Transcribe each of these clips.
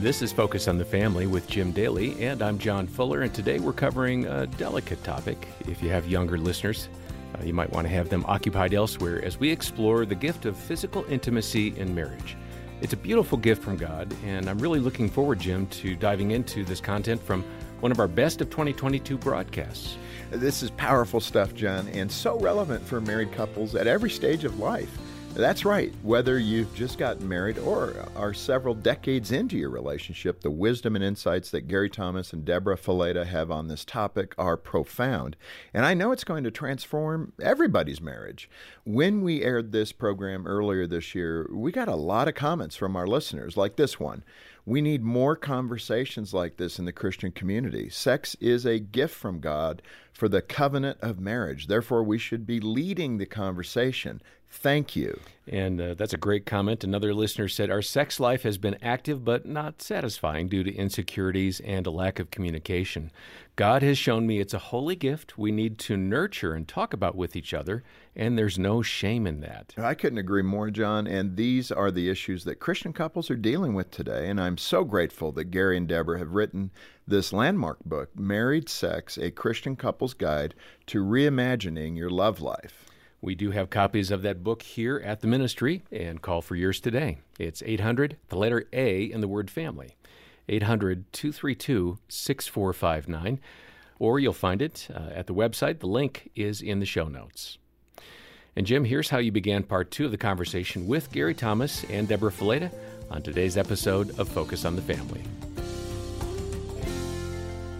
This is Focus on the Family with Jim Daly, and I'm John Fuller, and today we're covering a delicate topic. If you have younger listeners, uh, you might want to have them occupied elsewhere as we explore the gift of physical intimacy in marriage. It's a beautiful gift from God, and I'm really looking forward, Jim, to diving into this content from one of our best of 2022 broadcasts. This is powerful stuff, John, and so relevant for married couples at every stage of life. That's right. Whether you've just gotten married or are several decades into your relationship, the wisdom and insights that Gary Thomas and Deborah Fileta have on this topic are profound. And I know it's going to transform everybody's marriage. When we aired this program earlier this year, we got a lot of comments from our listeners, like this one. We need more conversations like this in the Christian community. Sex is a gift from God for the covenant of marriage. Therefore, we should be leading the conversation. Thank you. And uh, that's a great comment. Another listener said, Our sex life has been active but not satisfying due to insecurities and a lack of communication. God has shown me it's a holy gift we need to nurture and talk about with each other, and there's no shame in that. I couldn't agree more, John. And these are the issues that Christian couples are dealing with today. And I'm so grateful that Gary and Deborah have written this landmark book, Married Sex A Christian Couple's Guide to Reimagining Your Love Life. We do have copies of that book here at the ministry and call for yours today. It's 800, the letter A in the word family, 800 232 6459, or you'll find it uh, at the website. The link is in the show notes. And Jim, here's how you began part two of the conversation with Gary Thomas and Deborah Fileta on today's episode of Focus on the Family.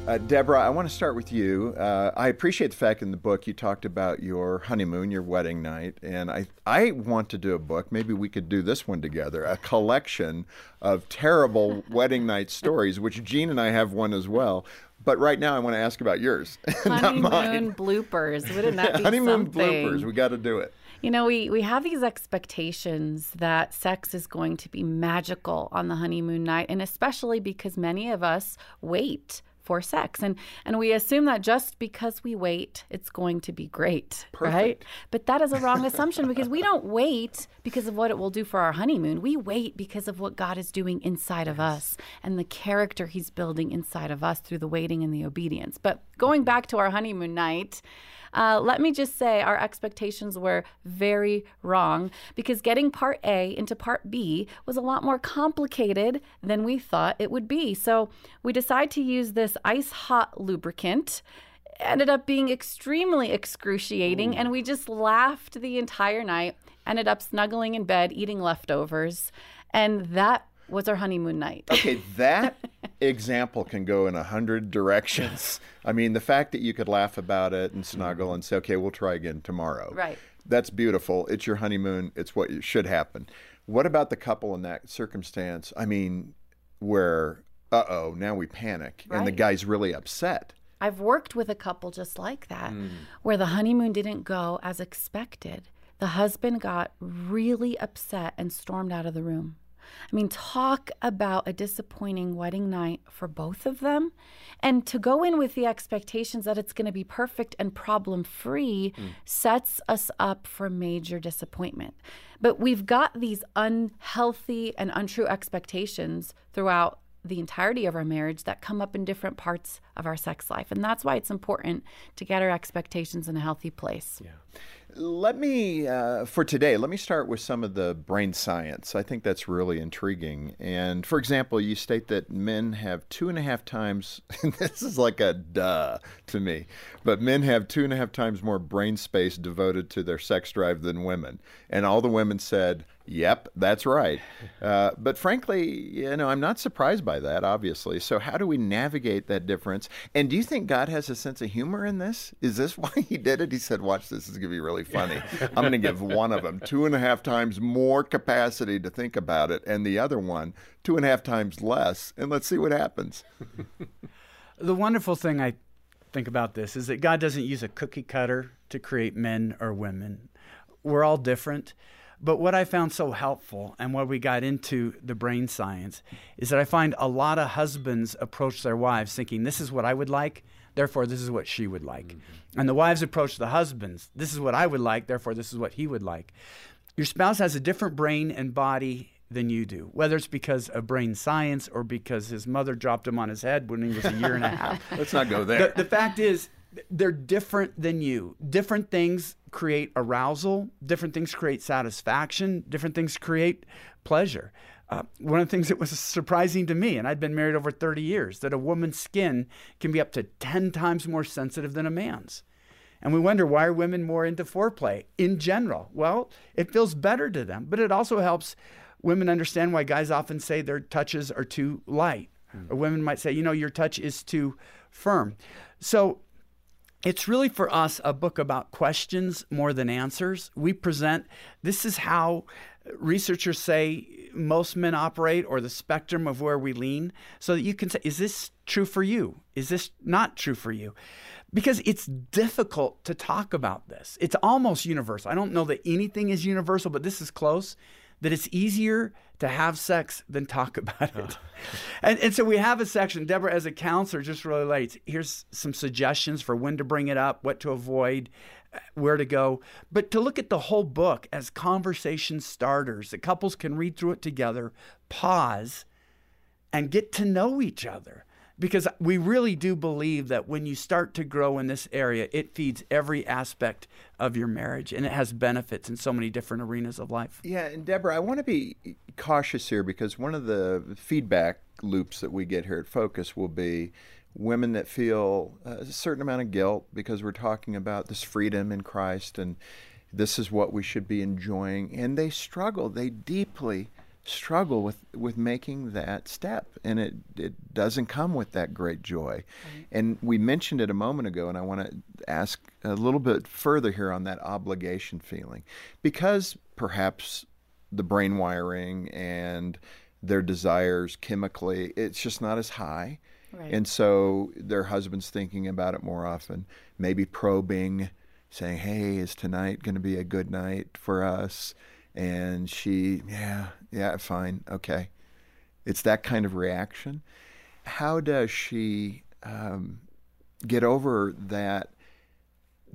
Uh, Deborah, I want to start with you. Uh, I appreciate the fact in the book you talked about your honeymoon, your wedding night, and I I want to do a book. Maybe we could do this one together, a collection of terrible wedding night stories, which Jean and I have one as well. But right now, I want to ask about yours, honeymoon not mine. bloopers. Wouldn't that be honeymoon something? bloopers. We got to do it. You know, we, we have these expectations that sex is going to be magical on the honeymoon night, and especially because many of us wait for sex. And and we assume that just because we wait, it's going to be great, Perfect. right? But that is a wrong assumption because we don't wait because of what it will do for our honeymoon. We wait because of what God is doing inside of us and the character he's building inside of us through the waiting and the obedience. But going back to our honeymoon night, uh, let me just say our expectations were very wrong because getting part A into part B was a lot more complicated than we thought it would be. So we decided to use this ice hot lubricant. Ended up being extremely excruciating, and we just laughed the entire night. Ended up snuggling in bed, eating leftovers, and that was our honeymoon night. Okay, that example can go in a hundred directions. I mean, the fact that you could laugh about it and snuggle and say, "Okay, we'll try again tomorrow." Right. That's beautiful. It's your honeymoon. It's what should happen. What about the couple in that circumstance? I mean, where uh oh, now we panic and the guy's really upset. I've worked with a couple just like that, where the honeymoon didn't go as expected. The husband got really upset and stormed out of the room. I mean, talk about a disappointing wedding night for both of them. And to go in with the expectations that it's going to be perfect and problem free mm. sets us up for major disappointment. But we've got these unhealthy and untrue expectations throughout the entirety of our marriage that come up in different parts of our sex life. And that's why it's important to get our expectations in a healthy place. Yeah. Let me, uh, for today, let me start with some of the brain science. I think that's really intriguing. And for example, you state that men have two and a half times, this is like a duh to me, but men have two and a half times more brain space devoted to their sex drive than women. And all the women said, Yep, that's right. Uh, but frankly, you know, I'm not surprised by that, obviously. So, how do we navigate that difference? And do you think God has a sense of humor in this? Is this why He did it? He said, Watch this, this is going to be really funny. I'm going to give one of them two and a half times more capacity to think about it, and the other one two and a half times less. And let's see what happens. The wonderful thing I think about this is that God doesn't use a cookie cutter to create men or women. We're all different. But what I found so helpful and what we got into the brain science is that I find a lot of husbands approach their wives thinking, this is what I would like, therefore this is what she would like. Mm-hmm. And the wives approach the husbands, this is what I would like, therefore this is what he would like. Your spouse has a different brain and body than you do, whether it's because of brain science or because his mother dropped him on his head when he was a year and a half. Let's not go there. The, the fact is, they're different than you. Different things create arousal, different things create satisfaction, different things create pleasure. Uh, one of the things that was surprising to me, and I'd been married over 30 years, that a woman's skin can be up to 10 times more sensitive than a man's. And we wonder why are women more into foreplay in general? Well, it feels better to them, but it also helps women understand why guys often say their touches are too light. Mm. Or women might say, you know, your touch is too firm. So it's really for us a book about questions more than answers. We present this is how researchers say most men operate or the spectrum of where we lean so that you can say, is this true for you? Is this not true for you? Because it's difficult to talk about this. It's almost universal. I don't know that anything is universal, but this is close that it's easier to have sex than talk about it. and, and so we have a section, Deborah, as a counselor, just really relates. Here's some suggestions for when to bring it up, what to avoid, uh, where to go. But to look at the whole book as conversation starters, that couples can read through it together, pause, and get to know each other because we really do believe that when you start to grow in this area, it feeds every aspect of your marriage and it has benefits in so many different arenas of life. Yeah, and Deborah, I want to be cautious here because one of the feedback loops that we get here at Focus will be women that feel a certain amount of guilt because we're talking about this freedom in Christ and this is what we should be enjoying and they struggle they deeply struggle with with making that step and it it doesn't come with that great joy right. and we mentioned it a moment ago and I want to ask a little bit further here on that obligation feeling because perhaps the brain wiring and their desires chemically it's just not as high right. and so their husband's thinking about it more often maybe probing saying hey is tonight going to be a good night for us and she, yeah, yeah, fine, okay. It's that kind of reaction. How does she um, get over that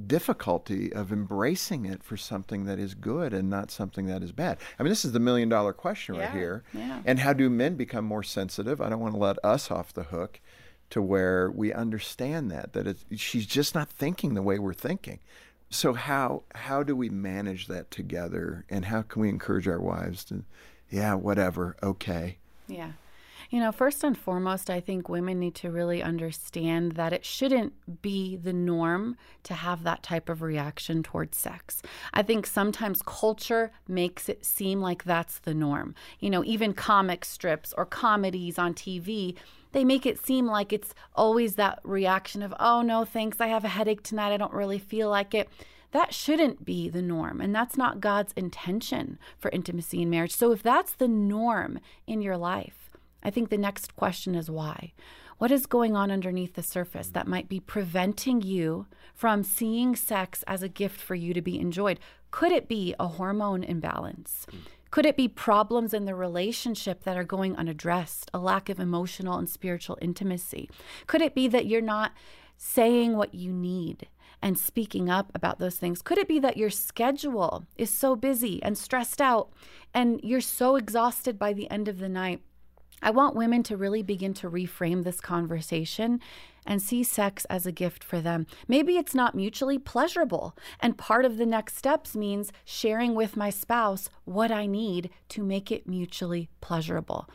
difficulty of embracing it for something that is good and not something that is bad? I mean, this is the million dollar question yeah, right here. Yeah. And how do men become more sensitive? I don't want to let us off the hook to where we understand that that she's just not thinking the way we're thinking. So how how do we manage that together, and how can we encourage our wives to, yeah, whatever, okay. Yeah. You know, first and foremost, I think women need to really understand that it shouldn't be the norm to have that type of reaction towards sex. I think sometimes culture makes it seem like that's the norm. You know, even comic strips or comedies on TV, they make it seem like it's always that reaction of, oh, no, thanks, I have a headache tonight, I don't really feel like it. That shouldn't be the norm. And that's not God's intention for intimacy in marriage. So if that's the norm in your life, I think the next question is why? What is going on underneath the surface that might be preventing you from seeing sex as a gift for you to be enjoyed? Could it be a hormone imbalance? Could it be problems in the relationship that are going unaddressed, a lack of emotional and spiritual intimacy? Could it be that you're not saying what you need and speaking up about those things? Could it be that your schedule is so busy and stressed out and you're so exhausted by the end of the night? I want women to really begin to reframe this conversation and see sex as a gift for them. Maybe it's not mutually pleasurable, and part of the next steps means sharing with my spouse what I need to make it mutually pleasurable.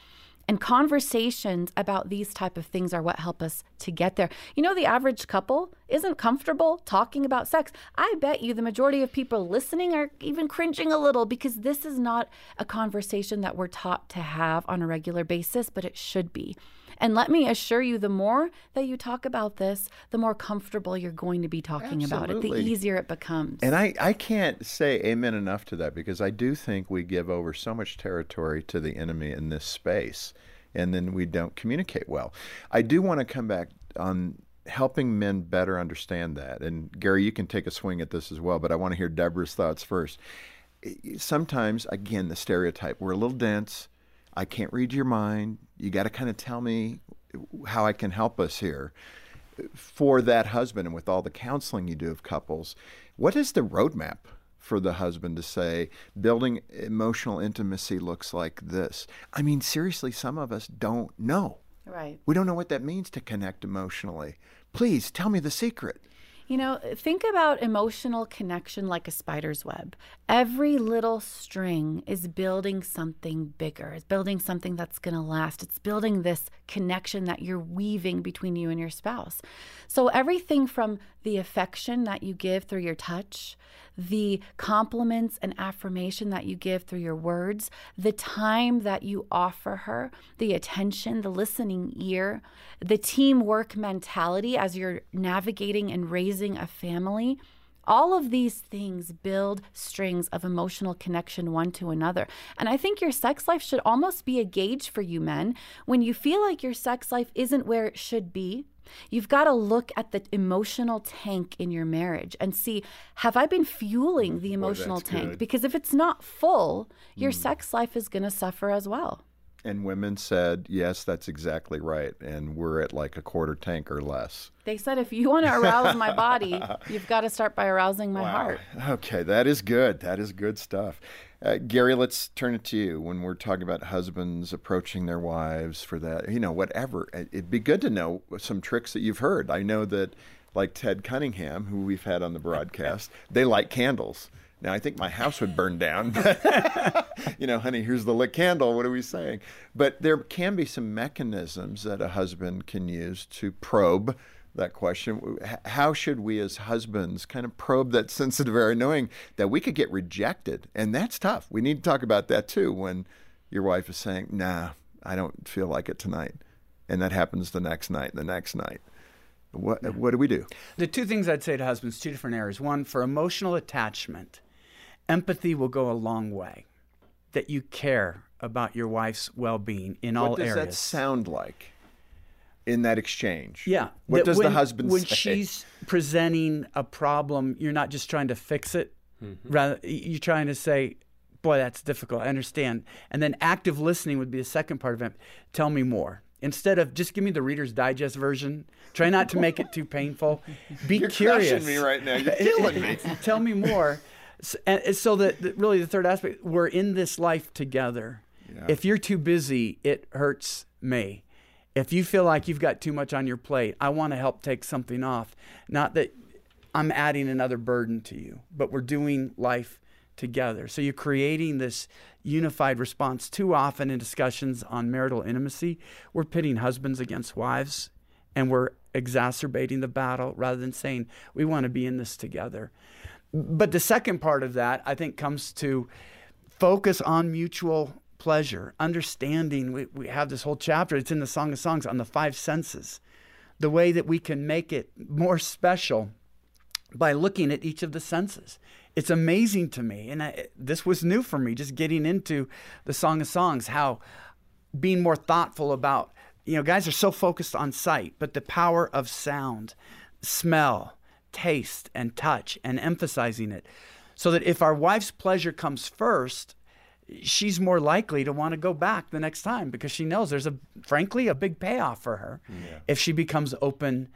And conversations about these type of things are what help us to get there. You know, the average couple isn't comfortable talking about sex. I bet you the majority of people listening are even cringing a little because this is not a conversation that we're taught to have on a regular basis, but it should be. And let me assure you, the more that you talk about this, the more comfortable you're going to be talking Absolutely. about it, the easier it becomes. And I, I can't say amen enough to that because I do think we give over so much territory to the enemy in this space and then we don't communicate well. I do want to come back on helping men better understand that. And Gary, you can take a swing at this as well, but I want to hear Deborah's thoughts first. Sometimes, again, the stereotype, we're a little dense. I can't read your mind. You got to kind of tell me how I can help us here. For that husband, and with all the counseling you do of couples, what is the roadmap for the husband to say, building emotional intimacy looks like this. I mean, seriously, some of us don't know. Right. We don't know what that means to connect emotionally. Please tell me the secret. You know, think about emotional connection like a spider's web. Every little string is building something bigger. It's building something that's going to last. It's building this connection that you're weaving between you and your spouse. So, everything from the affection that you give through your touch, the compliments and affirmation that you give through your words, the time that you offer her, the attention, the listening ear, the teamwork mentality as you're navigating and raising a family. All of these things build strings of emotional connection one to another. And I think your sex life should almost be a gauge for you men. When you feel like your sex life isn't where it should be, You've got to look at the emotional tank in your marriage and see have I been fueling the emotional Boy, tank? good. Because if it's not full, your hmm. sex life is going to suffer as well. And women said, yes, that's exactly right. And we're at like a quarter tank or less. They said if you want to arouse my body, you've got to start by arousing my heart. Okay, that is good. That is good stuff. Uh, Gary, let's turn it to you. When we're talking about husbands approaching their wives for that, you know, whatever, it- it'd be good to know some tricks that you've heard. I know that, like Ted Cunningham, who we've had on the broadcast, they light candles. Now, I think my house would burn down. you know, honey, here's the lit candle. What are we saying? But there can be some mechanisms that a husband can use to probe that question. How should we as husbands kind of probe that sensitive area, knowing that we could get rejected? And that's tough. We need to talk about that too when your wife is saying, nah, I don't feel like it tonight. And that happens the next night, the next night. What, what do we do? The two things I'd say to husbands, two different areas. One, for emotional attachment, empathy will go a long way. That you care about your wife's well being in all areas. what does that sound like in that exchange? Yeah. What that does the when- husband when say? she's presenting a problem, you're not just trying to fix it. Mm-hmm. Rather, you're trying to say, "Boy, that's difficult. I understand." And then active listening would be the second part of it. Tell me more. Instead of just give me the Reader's Digest version. Try not to make it too painful. Be You're curious. crushing me right now. You're killing me. Tell me more. And so that that really the third aspect, we're in this life together. If you're too busy, it hurts me. If you feel like you've got too much on your plate, I want to help take something off. Not that I'm adding another burden to you, but we're doing life together. So you're creating this unified response. Too often in discussions on marital intimacy, we're pitting husbands against wives and we're exacerbating the battle rather than saying we want to be in this together. But the second part of that, I think, comes to focus on mutual pleasure, understanding. We, we have this whole chapter, it's in the Song of Songs on the five senses, the way that we can make it more special by looking at each of the senses. It's amazing to me, and I, this was new for me, just getting into the Song of Songs, how being more thoughtful about, you know, guys are so focused on sight, but the power of sound, smell, taste, and touch, and emphasizing it. So that if our wife's pleasure comes first, she's more likely to want to go back the next time because she knows there's a, frankly, a big payoff for her if she becomes open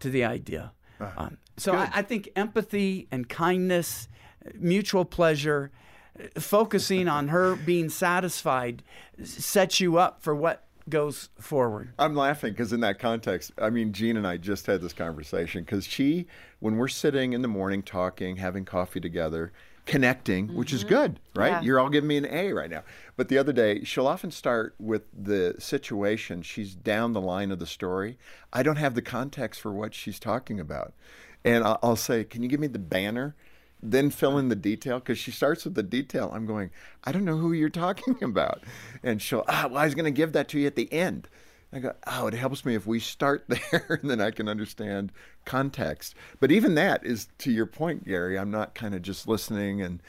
to the idea. Um, so I, I think empathy and kindness, mutual pleasure, uh, focusing on her being satisfied sets you up for what goes forward. I'm laughing because in that context, I mean, Jean and I just had this conversation because she, when we're sitting in the morning talking, having coffee together, connecting, which is mm-hmm. good, right? Yeah. You're all giving me an A right now. But the other day, she'll often start with the situation. She's down the line of the story. I don't have the context for what she's talking about. And I'll, I'll say, Can you give me the banner? Then fill in the detail because she starts with the detail. I'm going, I don't know who you're talking about. And she'll, ah, well, I was going to give that to you at the end. I go, oh, it helps me if we start there and then I can understand context. But even that is to your point, Gary. I'm not kind of just listening and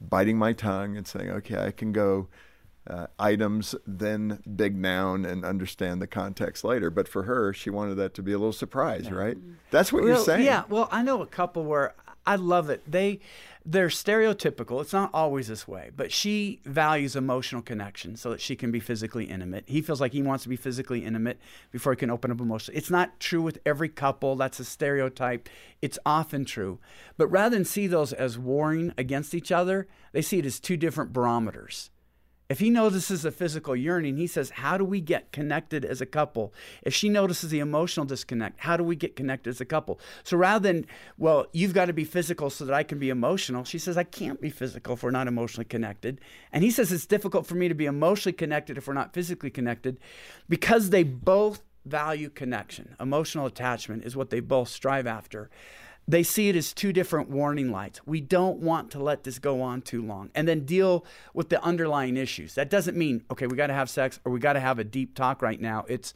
biting my tongue and saying, okay, I can go uh, items, then big noun and understand the context later. But for her, she wanted that to be a little surprise, right? That's what you're saying. Yeah. Well, I know a couple where I love it. They they're stereotypical. It's not always this way, but she values emotional connection so that she can be physically intimate. He feels like he wants to be physically intimate before he can open up emotionally. It's not true with every couple. That's a stereotype. It's often true. But rather than see those as warring against each other, they see it as two different barometers. If he notices a physical yearning, he says, How do we get connected as a couple? If she notices the emotional disconnect, how do we get connected as a couple? So rather than, Well, you've got to be physical so that I can be emotional, she says, I can't be physical if we're not emotionally connected. And he says, It's difficult for me to be emotionally connected if we're not physically connected because they both value connection. Emotional attachment is what they both strive after they see it as two different warning lights. We don't want to let this go on too long and then deal with the underlying issues. That doesn't mean, okay, we got to have sex or we got to have a deep talk right now. It's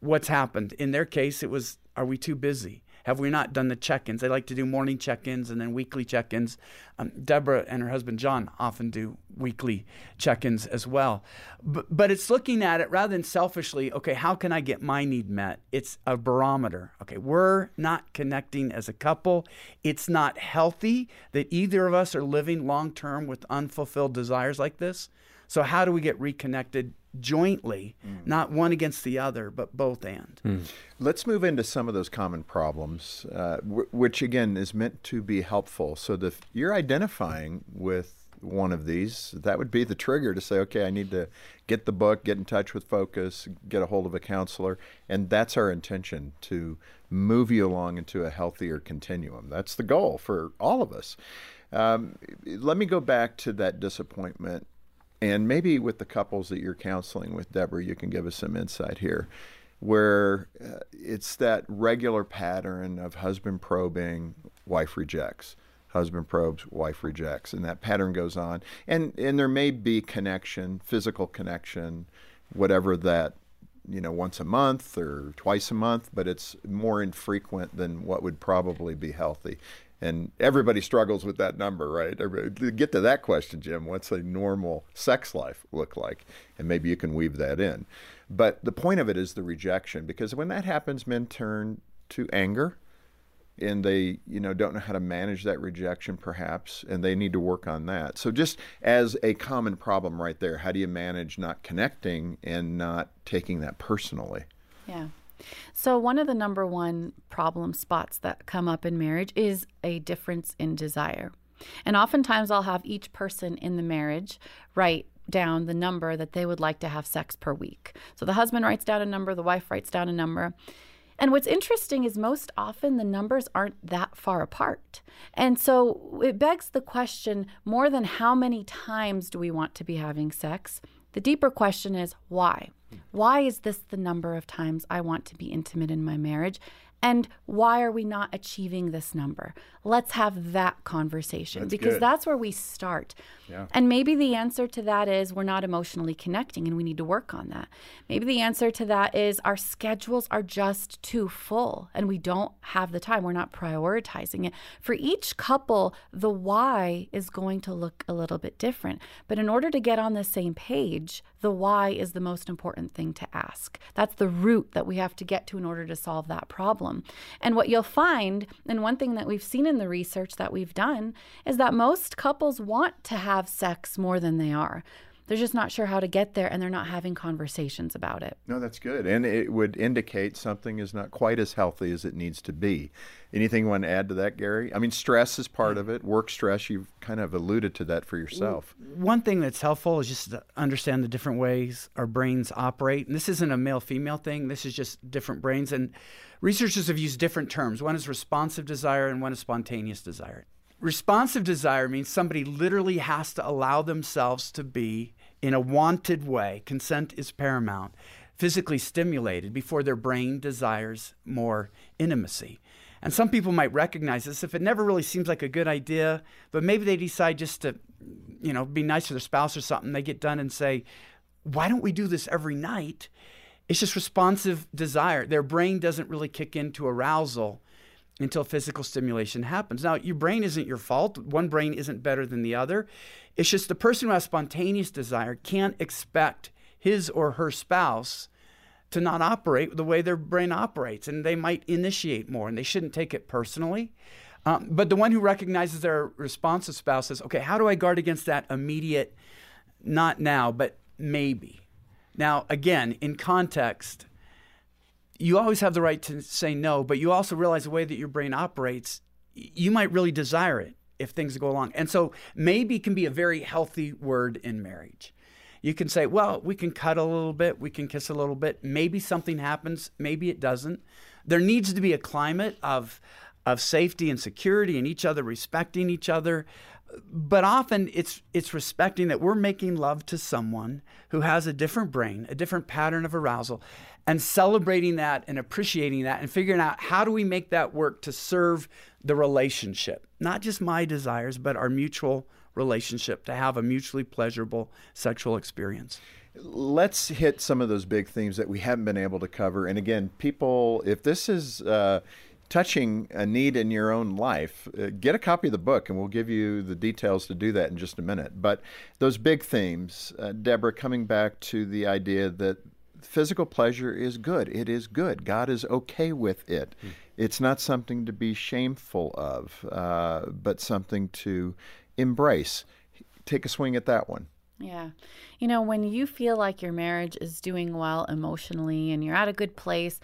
what's happened. In their case, it was, are we too busy? Have we not done the check-ins? They like to do morning check-ins and then weekly check-ins. Um, Deborah and her husband John often do weekly check-ins as well. But, but it's looking at it rather than selfishly. Okay, how can I get my need met? It's a barometer. Okay, we're not connecting as a couple. It's not healthy that either of us are living long term with unfulfilled desires like this. So how do we get reconnected jointly, mm. not one against the other, but both and. Mm. Let's move into some of those common problems, uh, w- which again is meant to be helpful. So if you're identifying with one of these, that would be the trigger to say, okay, I need to get the book, get in touch with Focus, get a hold of a counselor, and that's our intention to move you along into a healthier continuum. That's the goal for all of us. Um, let me go back to that disappointment and maybe with the couples that you're counseling with, Deborah, you can give us some insight here, where uh, it's that regular pattern of husband probing, wife rejects, husband probes, wife rejects, and that pattern goes on. And and there may be connection, physical connection, whatever that you know once a month or twice a month, but it's more infrequent than what would probably be healthy. And everybody struggles with that number, right? Everybody, get to that question, Jim. What's a normal sex life look like? And maybe you can weave that in. But the point of it is the rejection, because when that happens, men turn to anger and they you know don't know how to manage that rejection perhaps and they need to work on that so just as a common problem right there how do you manage not connecting and not taking that personally yeah so, one of the number one problem spots that come up in marriage is a difference in desire. And oftentimes, I'll have each person in the marriage write down the number that they would like to have sex per week. So, the husband writes down a number, the wife writes down a number. And what's interesting is most often the numbers aren't that far apart. And so it begs the question more than how many times do we want to be having sex? The deeper question is why? Why is this the number of times I want to be intimate in my marriage? And why are we not achieving this number? Let's have that conversation that's because good. that's where we start. Yeah. And maybe the answer to that is we're not emotionally connecting and we need to work on that. Maybe the answer to that is our schedules are just too full and we don't have the time. We're not prioritizing it. For each couple, the why is going to look a little bit different. But in order to get on the same page, the why is the most important thing to ask. That's the root that we have to get to in order to solve that problem. And what you'll find, and one thing that we've seen in the research that we've done, is that most couples want to have sex more than they are. They're just not sure how to get there and they're not having conversations about it. No, that's good. And it would indicate something is not quite as healthy as it needs to be. Anything you want to add to that, Gary? I mean, stress is part of it. Work stress, you've kind of alluded to that for yourself. One thing that's helpful is just to understand the different ways our brains operate. And this isn't a male female thing, this is just different brains. And researchers have used different terms. One is responsive desire and one is spontaneous desire. Responsive desire means somebody literally has to allow themselves to be in a wanted way. Consent is paramount. Physically stimulated before their brain desires more intimacy. And some people might recognize this if it never really seems like a good idea, but maybe they decide just to, you know, be nice to their spouse or something. They get done and say, why don't we do this every night? It's just responsive desire. Their brain doesn't really kick into arousal until physical stimulation happens. Now, your brain isn't your fault. One brain isn't better than the other. It's just the person who has spontaneous desire can't expect his or her spouse to not operate the way their brain operates, and they might initiate more, and they shouldn't take it personally. Um, but the one who recognizes their responsive spouse says, okay, how do I guard against that immediate, not now, but maybe? Now, again, in context, you always have the right to say no, but you also realize the way that your brain operates, you might really desire it if things go along. And so maybe can be a very healthy word in marriage. You can say, well, we can cut a little bit, we can kiss a little bit. Maybe something happens, maybe it doesn't. There needs to be a climate of of safety and security and each other respecting each other. But often it's it's respecting that we're making love to someone who has a different brain, a different pattern of arousal, and celebrating that and appreciating that and figuring out how do we make that work to serve the relationship, not just my desires, but our mutual relationship to have a mutually pleasurable sexual experience. Let's hit some of those big themes that we haven't been able to cover. And again, people, if this is uh, touching a need in your own life, uh, get a copy of the book and we'll give you the details to do that in just a minute. But those big themes, uh, Deborah, coming back to the idea that physical pleasure is good, it is good. God is okay with it. Mm. It's not something to be shameful of, uh, but something to embrace. Take a swing at that one. Yeah. You know, when you feel like your marriage is doing well emotionally and you're at a good place,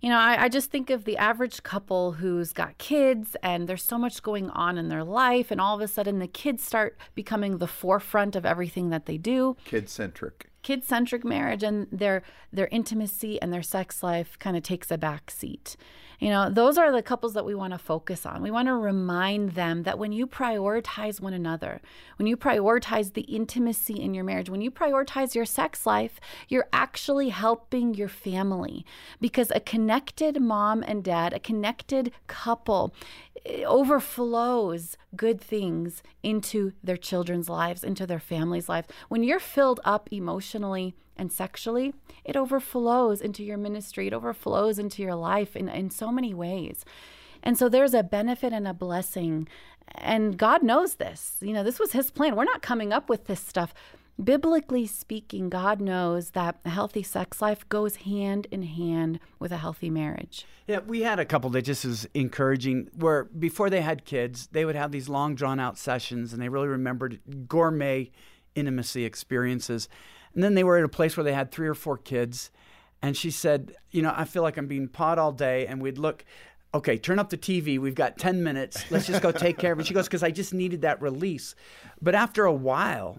you know, I, I, just think of the average couple who's got kids and there's so much going on in their life, and all of a sudden the kids start becoming the forefront of everything that they do. Kid centric. Kid centric marriage and their their intimacy and their sex life kind of takes a back seat. You know, those are the couples that we want to focus on. We want to remind them that when you prioritize one another, when you prioritize the intimacy in your marriage, when you prioritize your sex life, you're actually helping your family because a connected mom and dad, a connected couple, eh, overflows good things into their children's lives, into their family's lives. When you're filled up emotionally and sexually, it overflows into your ministry, it overflows into your life in, in so many ways. And so there's a benefit and a blessing. And God knows this. You know, this was His plan. We're not coming up with this stuff. Biblically speaking, God knows that a healthy sex life goes hand in hand with a healthy marriage. Yeah, we had a couple that just was encouraging where before they had kids, they would have these long drawn out sessions and they really remembered gourmet intimacy experiences. And then they were at a place where they had three or four kids. And she said, You know, I feel like I'm being pawed all day. And we'd look, okay, turn up the TV. We've got 10 minutes. Let's just go take care of it. She goes, Because I just needed that release. But after a while,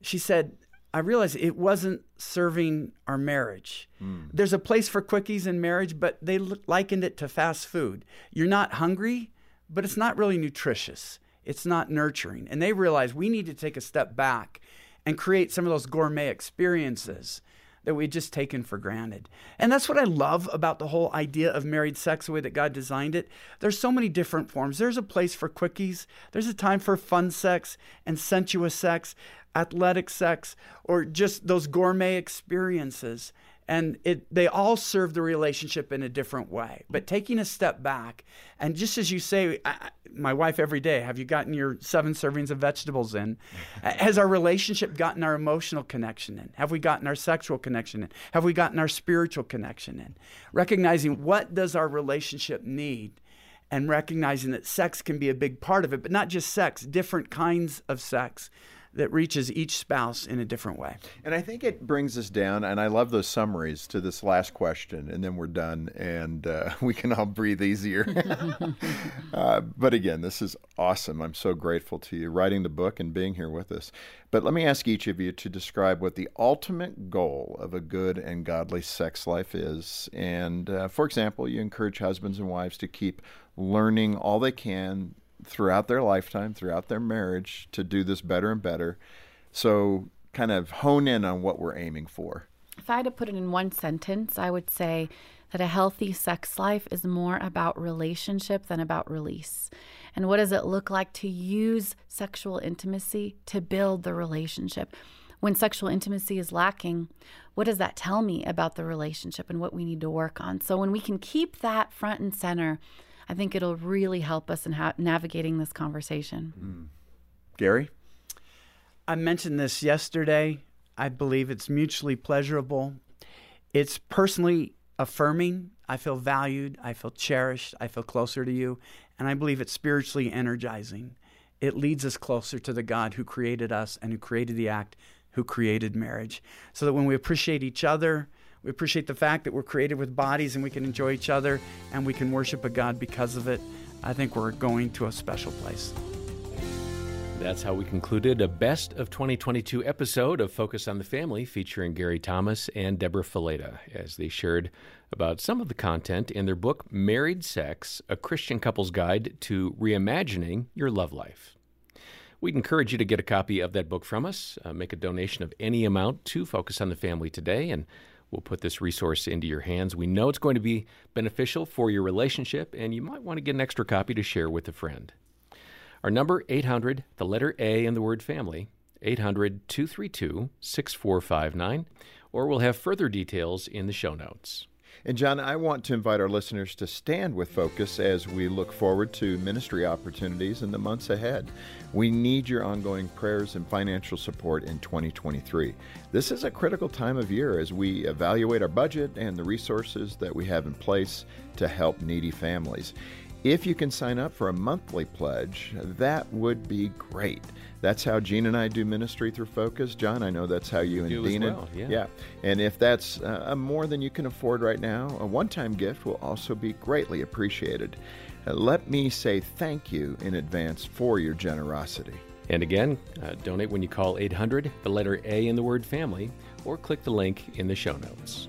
she said, I realized it wasn't serving our marriage. Mm. There's a place for quickies in marriage, but they likened it to fast food. You're not hungry, but it's not really nutritious. It's not nurturing. And they realized we need to take a step back and create some of those gourmet experiences that we'd just taken for granted. And that's what I love about the whole idea of married sex, the way that God designed it. There's so many different forms. There's a place for quickies, there's a time for fun sex and sensuous sex, athletic sex, or just those gourmet experiences and it they all serve the relationship in a different way. But taking a step back and just as you say I, my wife every day have you gotten your seven servings of vegetables in? Has our relationship gotten our emotional connection in? Have we gotten our sexual connection in? Have we gotten our spiritual connection in? Recognizing what does our relationship need and recognizing that sex can be a big part of it but not just sex different kinds of sex that reaches each spouse in a different way. And I think it brings us down, and I love those summaries to this last question, and then we're done, and uh, we can all breathe easier. uh, but again, this is awesome. I'm so grateful to you writing the book and being here with us. But let me ask each of you to describe what the ultimate goal of a good and godly sex life is. And uh, for example, you encourage husbands and wives to keep learning all they can throughout their lifetime, throughout their marriage, to do this better and better. So, kind of hone in on what we're aiming for. If I had to put it in one sentence, I would say that a healthy sex life is more about relationship than about release. And what does it look like to use sexual intimacy to build the relationship? When sexual intimacy is lacking, what does that tell me about the relationship and what we need to work on? So, when we can keep that front and center, I think it'll really help us in ha- navigating this conversation. Mm. Gary? I mentioned this yesterday. I believe it's mutually pleasurable. It's personally affirming. I feel valued. I feel cherished. I feel closer to you. And I believe it's spiritually energizing. It leads us closer to the God who created us and who created the act, who created marriage. So that when we appreciate each other, we appreciate the fact that we're created with bodies and we can enjoy each other and we can worship a God because of it. I think we're going to a special place. That's how we concluded a best of 2022 episode of Focus on the Family featuring Gary Thomas and Deborah Fileta as they shared about some of the content in their book Married Sex A Christian Couple's Guide to Reimagining Your Love Life. We'd encourage you to get a copy of that book from us. Uh, make a donation of any amount to Focus on the Family today, and we'll put this resource into your hands. We know it's going to be beneficial for your relationship, and you might want to get an extra copy to share with a friend. Our number 800, the letter A in the word family, 800 232 6459, or we'll have further details in the show notes. And John, I want to invite our listeners to stand with Focus as we look forward to ministry opportunities in the months ahead. We need your ongoing prayers and financial support in 2023. This is a critical time of year as we evaluate our budget and the resources that we have in place to help needy families. If you can sign up for a monthly pledge, that would be great. That's how Jean and I do ministry through Focus. John, I know that's how you, You and as Dean. well, yeah. yeah. And if that's uh, more than you can afford right now, a one time gift will also be greatly appreciated. Uh, let me say thank you in advance for your generosity. And again, uh, donate when you call 800, the letter A in the word family, or click the link in the show notes.